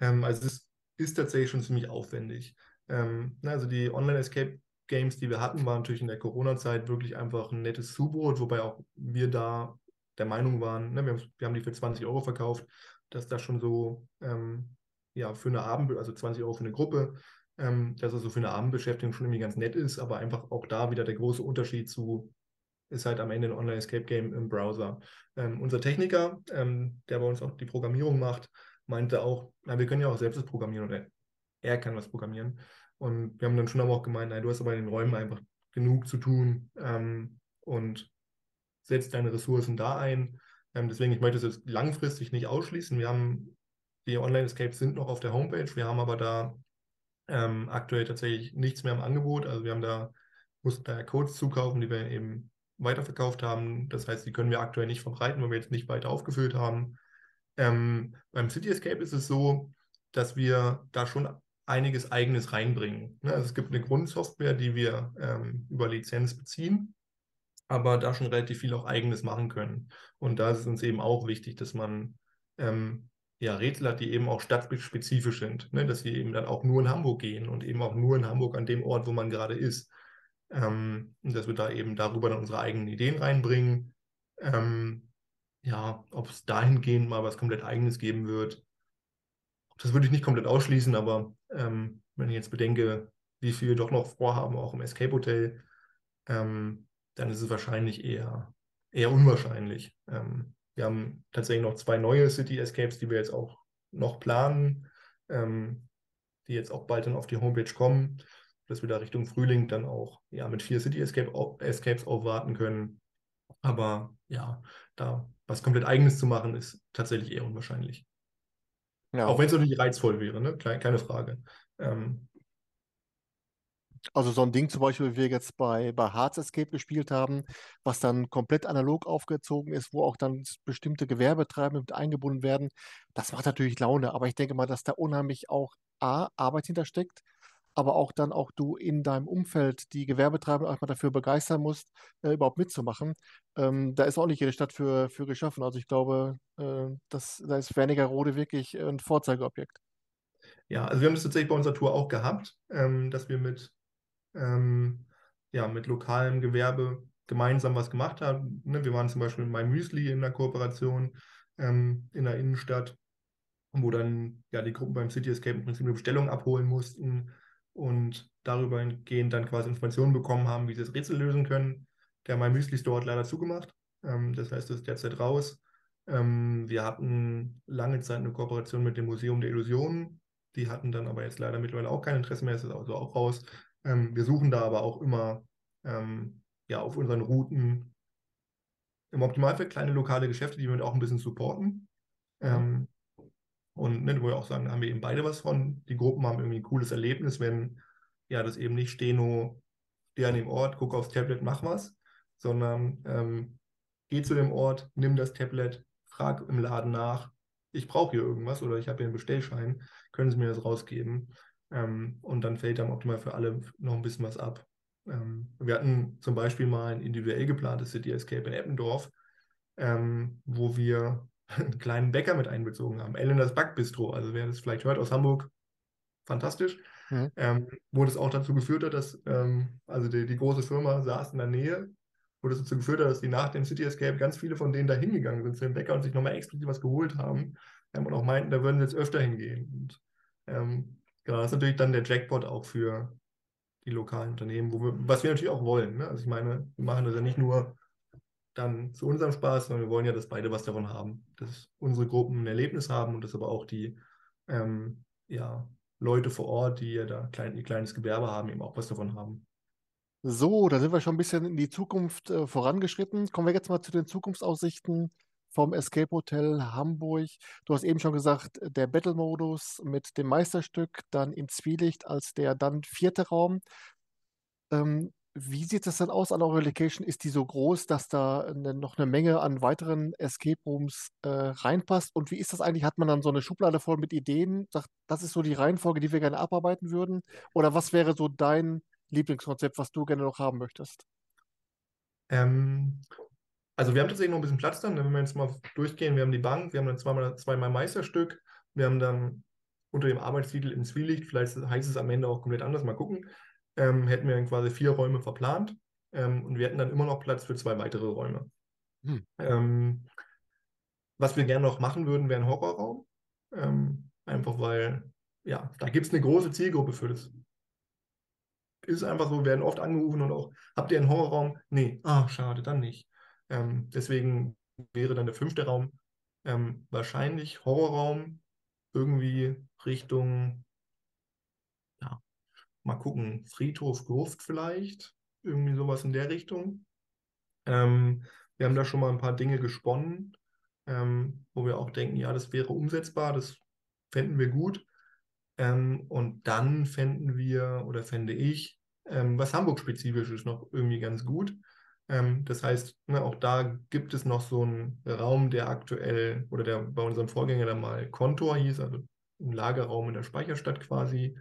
Ähm, also es ist tatsächlich schon ziemlich aufwendig. Ähm, also die Online-Escape-Games, die wir hatten, waren natürlich in der Corona-Zeit wirklich einfach ein nettes Zubrot, wobei auch wir da der Meinung waren, ne, wir, haben, wir haben die für 20 Euro verkauft, dass das schon so ähm, ja, für eine Abend, also 20 Euro für eine Gruppe, ähm, dass es so für eine Abendbeschäftigung schon irgendwie ganz nett ist, aber einfach auch da wieder der große Unterschied zu, ist halt am Ende ein Online-Escape-Game im Browser. Ähm, unser Techniker, ähm, der bei uns auch die Programmierung macht, meinte auch, na, wir können ja auch selbst das programmieren oder er kann was programmieren. Und wir haben dann schon aber auch gemeint, nein, du hast aber in den Räumen einfach genug zu tun ähm, und setzt deine Ressourcen da ein. Ähm, deswegen, ich möchte es jetzt langfristig nicht ausschließen. Wir haben, die Online-Escapes sind noch auf der Homepage, wir haben aber da ähm, aktuell tatsächlich nichts mehr im Angebot. Also wir haben da, mussten da Codes zukaufen, die wir eben weiterverkauft haben. Das heißt, die können wir aktuell nicht verbreiten, weil wir jetzt nicht weiter aufgefüllt haben. Ähm, beim City Escape ist es so, dass wir da schon einiges Eigenes reinbringen. Ne? Also es gibt eine Grundsoftware, die wir ähm, über Lizenz beziehen, aber da schon relativ viel auch Eigenes machen können. Und da ist es uns eben auch wichtig, dass man ähm, ja, Rätsel hat, die eben auch stadtspezifisch sind, ne? dass sie eben dann auch nur in Hamburg gehen und eben auch nur in Hamburg an dem Ort, wo man gerade ist. Ähm, dass wir da eben darüber dann unsere eigenen Ideen reinbringen. Ähm, ja, ob es dahingehend mal was komplett Eigenes geben wird, das würde ich nicht komplett ausschließen, aber ähm, wenn ich jetzt bedenke, wie viel wir doch noch vorhaben, auch im Escape Hotel, ähm, dann ist es wahrscheinlich eher, eher unwahrscheinlich. Ähm, wir haben tatsächlich noch zwei neue City Escapes, die wir jetzt auch noch planen, ähm, die jetzt auch bald dann auf die Homepage kommen, dass wir da Richtung Frühling dann auch ja, mit vier City Escape, Escapes aufwarten können. Aber ja, da was komplett Eigenes zu machen, ist tatsächlich eher unwahrscheinlich. Ja. Auch wenn es natürlich reizvoll wäre, ne? Keine, Frage. Ähm, Also so ein Ding zum Beispiel, wie wir jetzt bei, bei Hearts Escape gespielt haben, was dann komplett analog aufgezogen ist, wo auch dann bestimmte Gewerbetreibende mit eingebunden werden, das macht natürlich Laune. Aber ich denke mal, dass da unheimlich auch A, Arbeit hintersteckt, aber auch dann auch du in deinem Umfeld die Gewerbetreibenden auch mal dafür begeistern musst, äh, überhaupt mitzumachen. Ähm, da ist auch nicht jede Stadt für, für geschaffen. Also ich glaube, äh, das, da ist Wernigerode wirklich ein Vorzeigeobjekt. ja, also wir haben das tatsächlich bei unserer Tour auch gehabt, ähm, dass wir mit, ähm, ja, mit lokalem Gewerbe gemeinsam was gemacht haben. Ne? Wir waren zum Beispiel mit MyMüsli in der Kooperation ähm, in der Innenstadt, wo dann ja die Gruppen beim City Escape im Prinzip eine Bestellung abholen mussten und darüber hingehend dann quasi Informationen bekommen haben, wie sie das Rätsel lösen können. Der MyMüsli Store hat leider zugemacht. Ähm, das heißt, es ist derzeit raus. Ähm, wir hatten lange Zeit eine Kooperation mit dem Museum der Illusionen. Die hatten dann aber jetzt leider mittlerweile auch kein Interesse mehr, es ist also auch raus. Ähm, wir suchen da aber auch immer ähm, ja, auf unseren Routen im Optimalfall kleine lokale Geschäfte, die wir auch ein bisschen supporten. Mhm. und ne, wo wir auch sagen, da haben wir eben beide was von. Die Gruppen haben irgendwie ein cooles Erlebnis, wenn ja das eben nicht Steno, steh an dem Ort, guck aufs Tablet, mach was, sondern ähm, geh zu dem Ort, nimm das Tablet, frag im Laden nach, ich brauche hier irgendwas oder ich habe hier einen Bestellschein, können Sie mir das rausgeben? Ähm, und dann fällt dann optimal für alle noch ein bisschen was ab. Ähm, wir hatten zum Beispiel mal ein individuell geplantes City Escape in Eppendorf, ähm, wo wir einen kleinen Bäcker mit einbezogen haben, Elenas Backbistro. Also wer das vielleicht hört aus Hamburg, fantastisch. Mhm. Ähm, wo das auch dazu geführt hat, dass ähm, also die, die, große Firma saß in der Nähe, wo das dazu geführt hat, dass die nach dem City Escape ganz viele von denen da hingegangen sind zu dem Bäcker und sich nochmal explizit was geholt haben ähm, und auch meinten, da würden sie jetzt öfter hingehen. Und, ähm, genau, das ist natürlich dann der Jackpot auch für, die lokalen Unternehmen, wir, was wir natürlich auch wollen. Ne? Also ich meine, wir machen das ja nicht nur dann zu unserem Spaß, sondern wir wollen ja, dass beide was davon haben. Dass unsere Gruppen ein Erlebnis haben und dass aber auch die ähm, ja, Leute vor Ort, die ja da klein, ihr kleines Gewerbe haben, eben auch was davon haben. So, da sind wir schon ein bisschen in die Zukunft äh, vorangeschritten. Kommen wir jetzt mal zu den Zukunftsaussichten vom Escape Hotel Hamburg. Du hast eben schon gesagt, der Battle-Modus mit dem Meisterstück, dann in Zwielicht als der dann vierte Raum. Ähm, wie sieht es denn aus an eurer Location? Ist die so groß, dass da eine, noch eine Menge an weiteren Escape Rooms äh, reinpasst? Und wie ist das eigentlich? Hat man dann so eine Schublade voll mit Ideen? Sagt, das ist so die Reihenfolge, die wir gerne abarbeiten würden? Oder was wäre so dein Lieblingskonzept, was du gerne noch haben möchtest? Ähm, also wir haben tatsächlich noch ein bisschen Platz dann, wenn wir jetzt mal durchgehen, wir haben die Bank, wir haben dann zweimal, zweimal Meisterstück, wir haben dann unter dem Arbeitstitel in Zwielicht, vielleicht heißt es am Ende auch komplett anders, mal gucken, ähm, hätten wir dann quasi vier Räume verplant ähm, und wir hätten dann immer noch Platz für zwei weitere Räume. Hm. Ähm, was wir gerne noch machen würden, wäre ein Horrorraum. Ähm, einfach weil, ja, da gibt es eine große Zielgruppe für das. Ist einfach so, wir werden oft angerufen und auch, habt ihr einen Horrorraum? Nee, ah, schade, dann nicht. Ähm, deswegen wäre dann der fünfte Raum ähm, wahrscheinlich Horrorraum, irgendwie Richtung, ja, mal gucken, Friedhof, Gruft vielleicht, irgendwie sowas in der Richtung. Ähm, wir haben da schon mal ein paar Dinge gesponnen, ähm, wo wir auch denken, ja, das wäre umsetzbar, das fänden wir gut. Ähm, und dann fänden wir oder fände ich ähm, was Hamburg-spezifisches noch irgendwie ganz gut. Ähm, das heißt, ne, auch da gibt es noch so einen Raum, der aktuell oder der bei unserem Vorgänger dann mal Kontor hieß, also ein Lagerraum in der Speicherstadt quasi.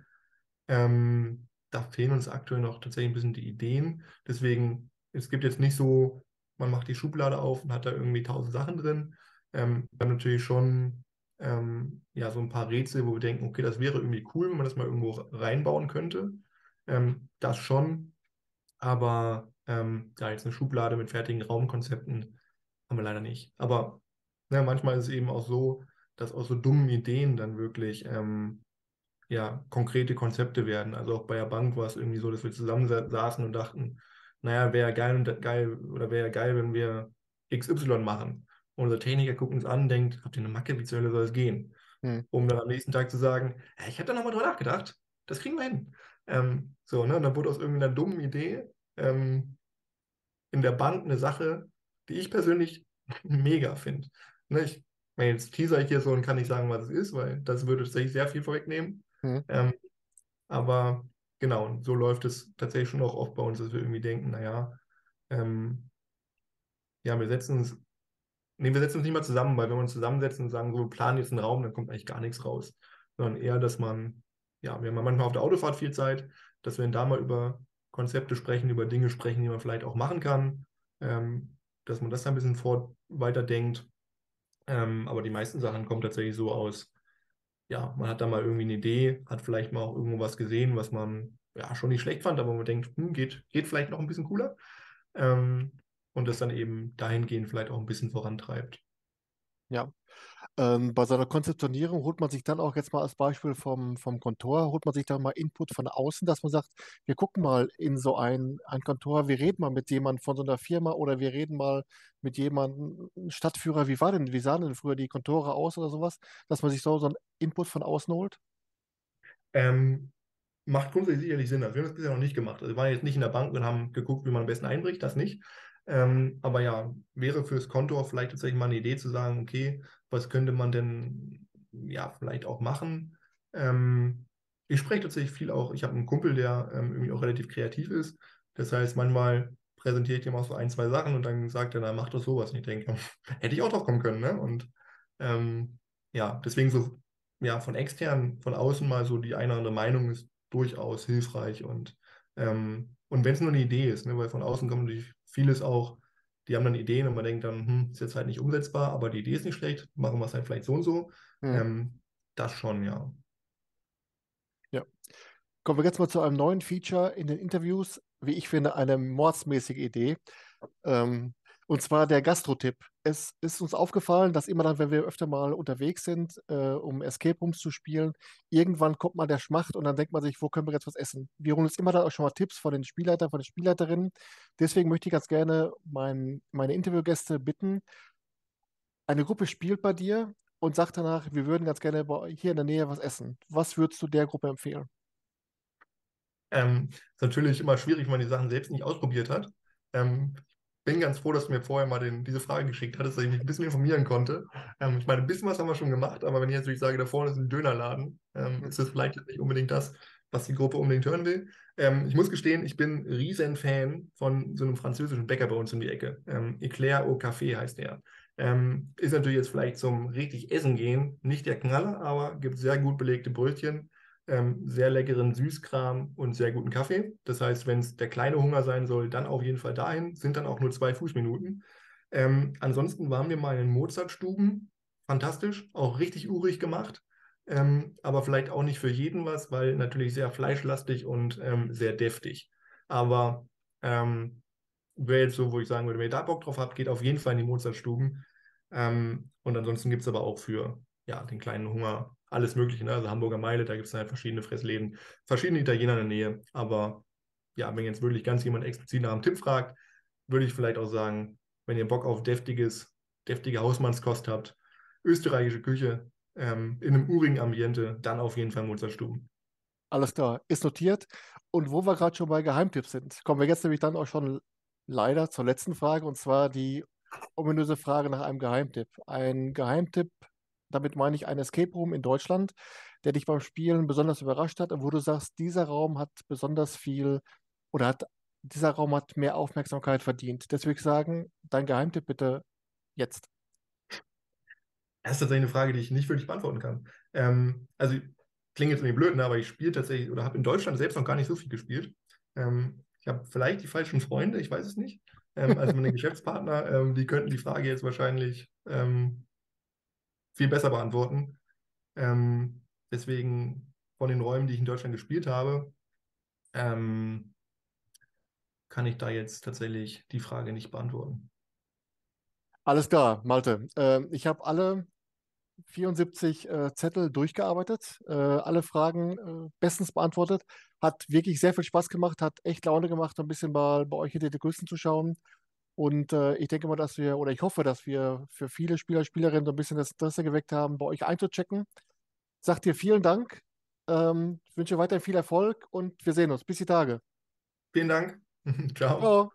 Ähm, da fehlen uns aktuell noch tatsächlich ein bisschen die Ideen. Deswegen, es gibt jetzt nicht so, man macht die Schublade auf und hat da irgendwie tausend Sachen drin. Ähm, wir haben natürlich schon ähm, ja, so ein paar Rätsel, wo wir denken, okay, das wäre irgendwie cool, wenn man das mal irgendwo reinbauen könnte. Ähm, das schon, aber ähm, ja, jetzt eine Schublade mit fertigen Raumkonzepten haben wir leider nicht. Aber ja, manchmal ist es eben auch so, dass aus so dummen Ideen dann wirklich ähm, ja, konkrete Konzepte werden. Also auch bei der Bank war es irgendwie so, dass wir zusammen saßen und dachten, naja, wäre geil, geil oder wäre geil, wenn wir XY machen. Und unser Techniker guckt uns an und denkt, habt ihr eine Macke, wie zur Hölle soll es gehen? Hm. Um dann am nächsten Tag zu sagen, hey, ich habe da nochmal drüber nachgedacht, das kriegen wir hin. Ähm, so, ne? Und dann wurde aus irgendeiner dummen Idee ähm, in der Bank eine Sache, die ich persönlich mega finde. Ne, ich, jetzt teaser ich hier so und kann nicht sagen, was es ist, weil das würde tatsächlich sehr viel vorwegnehmen. Mhm. Ähm, aber genau, so läuft es tatsächlich schon auch oft bei uns, dass wir irgendwie denken, naja, ähm, ja, wir setzen uns, nee, wir setzen uns nicht mal zusammen, weil wenn wir uns zusammensetzen und sagen, so, wir planen jetzt einen Raum, dann kommt eigentlich gar nichts raus. Sondern eher, dass man, ja, wir haben manchmal auf der Autofahrt viel Zeit, dass wir da mal über Konzepte sprechen, über Dinge sprechen, die man vielleicht auch machen kann, ähm, dass man das ein bisschen fort weiterdenkt. Ähm, aber die meisten Sachen kommen tatsächlich so aus, ja, man hat da mal irgendwie eine Idee, hat vielleicht mal auch irgendwo was gesehen, was man ja schon nicht schlecht fand, aber man denkt, hm, geht, geht vielleicht noch ein bisschen cooler. ähm, und das dann eben dahingehend vielleicht auch ein bisschen vorantreibt. Ja. Ähm, bei seiner Konzeptionierung holt man sich dann auch jetzt mal als Beispiel vom, vom Kontor, holt man sich dann mal Input von außen, dass man sagt, wir gucken mal in so ein, ein Kontor, wir reden mal mit jemandem von so einer Firma oder wir reden mal mit jemandem, Stadtführer, wie war denn, wie sahen denn früher die Kontore aus oder sowas, dass man sich so, so einen Input von außen holt? Ähm, macht grundsätzlich sicherlich Sinn. Also wir haben das bisher noch nicht gemacht. Also wir waren jetzt nicht in der Bank und haben geguckt, wie man am besten einbricht, das nicht. Ähm, aber ja, wäre fürs Konto vielleicht tatsächlich mal eine Idee zu sagen, okay, was könnte man denn ja vielleicht auch machen? Ähm, ich spreche tatsächlich viel auch, ich habe einen Kumpel, der ähm, irgendwie auch relativ kreativ ist. Das heißt, manchmal präsentiere ich ihm auch so ein, zwei Sachen und dann sagt er, na, mach doch sowas. Und ich denke, hätte ich auch drauf kommen können, ne? Und ähm, ja, deswegen so, ja, von extern, von außen mal so die eine oder andere Meinung ist durchaus hilfreich und ähm, und wenn es nur eine Idee ist, ne, weil von außen kommt natürlich vieles auch, die haben dann Ideen und man denkt dann, hm, ist jetzt halt nicht umsetzbar, aber die Idee ist nicht schlecht, machen wir es halt vielleicht so und so. Mhm. Ähm, das schon, ja. Ja. Kommen wir jetzt mal zu einem neuen Feature in den Interviews, wie ich finde, eine mordsmäßige Idee. Ähm, und zwar der Gastro-Tipp. Es ist uns aufgefallen, dass immer dann, wenn wir öfter mal unterwegs sind, äh, um Escape Rooms zu spielen, irgendwann kommt mal der Schmacht und dann denkt man sich, wo können wir jetzt was essen? Wir holen uns immer dann auch schon mal Tipps von den Spielleitern, von den Spielleiterinnen. Deswegen möchte ich ganz gerne mein, meine Interviewgäste bitten, eine Gruppe spielt bei dir und sagt danach, wir würden ganz gerne hier in der Nähe was essen. Was würdest du der Gruppe empfehlen? Ähm, ist natürlich immer schwierig, wenn man die Sachen selbst nicht ausprobiert hat. Ähm, bin ganz froh, dass du mir vorher mal den, diese Frage geschickt hattest, dass ich mich ein bisschen informieren konnte. Ähm, ich meine, ein bisschen was haben wir schon gemacht, aber wenn ich jetzt wirklich sage, da vorne ist ein Dönerladen, ähm, ist das vielleicht nicht unbedingt das, was die Gruppe unbedingt hören will. Ähm, ich muss gestehen, ich bin riesen Fan von so einem französischen Bäcker bei uns um die Ecke. Ähm, Eclair au Café heißt der. Ähm, ist natürlich jetzt vielleicht zum richtig Essen gehen nicht der Knaller, aber gibt sehr gut belegte Brötchen ähm, sehr leckeren Süßkram und sehr guten Kaffee. Das heißt, wenn es der kleine Hunger sein soll, dann auf jeden Fall dahin. Sind dann auch nur zwei Fußminuten. Ähm, ansonsten waren wir mal in Mozartstuben. Fantastisch, auch richtig urig gemacht. Ähm, aber vielleicht auch nicht für jeden was, weil natürlich sehr fleischlastig und ähm, sehr deftig. Aber ähm, wäre jetzt so, wo ich sagen würde, wenn ihr da Bock drauf habt, geht auf jeden Fall in die Mozartstuben. Ähm, und ansonsten gibt es aber auch für ja, den kleinen Hunger alles Mögliche. Ne? Also Hamburger Meile, da gibt es halt verschiedene Fressläden, verschiedene Italiener in der Nähe. Aber ja, wenn jetzt wirklich ganz jemand explizit nach einem Tipp fragt, würde ich vielleicht auch sagen, wenn ihr Bock auf deftiges, deftige Hausmannskost habt, österreichische Küche ähm, in einem urigen Ambiente, dann auf jeden Fall Mozartstuben. Alles klar, ist notiert. Und wo wir gerade schon bei Geheimtipps sind, kommen wir jetzt nämlich dann auch schon leider zur letzten Frage, und zwar die ominöse Frage nach einem Geheimtipp. Ein Geheimtipp damit meine ich einen Escape Room in Deutschland, der dich beim Spielen besonders überrascht hat und wo du sagst, dieser Raum hat besonders viel oder hat, dieser Raum hat mehr Aufmerksamkeit verdient. Deswegen sagen, dein Geheimtipp bitte jetzt. Das ist tatsächlich eine Frage, die ich nicht wirklich beantworten kann. Ähm, also klingt jetzt irgendwie blöd, ne, aber ich spiele tatsächlich oder habe in Deutschland selbst noch gar nicht so viel gespielt. Ähm, ich habe vielleicht die falschen Freunde, ich weiß es nicht. Ähm, also meine Geschäftspartner, ähm, die könnten die Frage jetzt wahrscheinlich ähm, viel besser beantworten. Ähm, deswegen von den Räumen, die ich in Deutschland gespielt habe, ähm, kann ich da jetzt tatsächlich die Frage nicht beantworten. Alles klar, Malte. Äh, ich habe alle 74 äh, Zettel durchgearbeitet, äh, alle Fragen äh, bestens beantwortet. Hat wirklich sehr viel Spaß gemacht, hat echt Laune gemacht, ein bisschen mal bei euch hinter die Größen zu schauen. Und äh, ich denke mal, dass wir, oder ich hoffe, dass wir für viele Spieler, Spielerinnen so ein bisschen das Interesse geweckt haben, bei euch einzuchecken. Sag dir vielen Dank. Ähm, ich wünsche weiterhin viel Erfolg und wir sehen uns. Bis die Tage. Vielen Dank. Ciao. Ciao.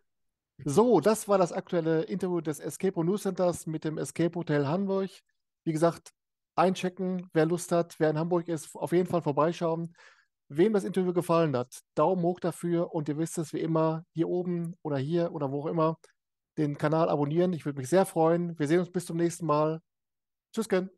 So, das war das aktuelle Interview des Escape News Centers mit dem Escape Hotel Hamburg. Wie gesagt, einchecken, wer Lust hat, wer in Hamburg ist, auf jeden Fall vorbeischauen. Wem das Interview gefallen hat, Daumen hoch dafür und ihr wisst es wie immer, hier oben oder hier oder wo auch immer den Kanal abonnieren. Ich würde mich sehr freuen. Wir sehen uns bis zum nächsten Mal. Tschüss, Ken.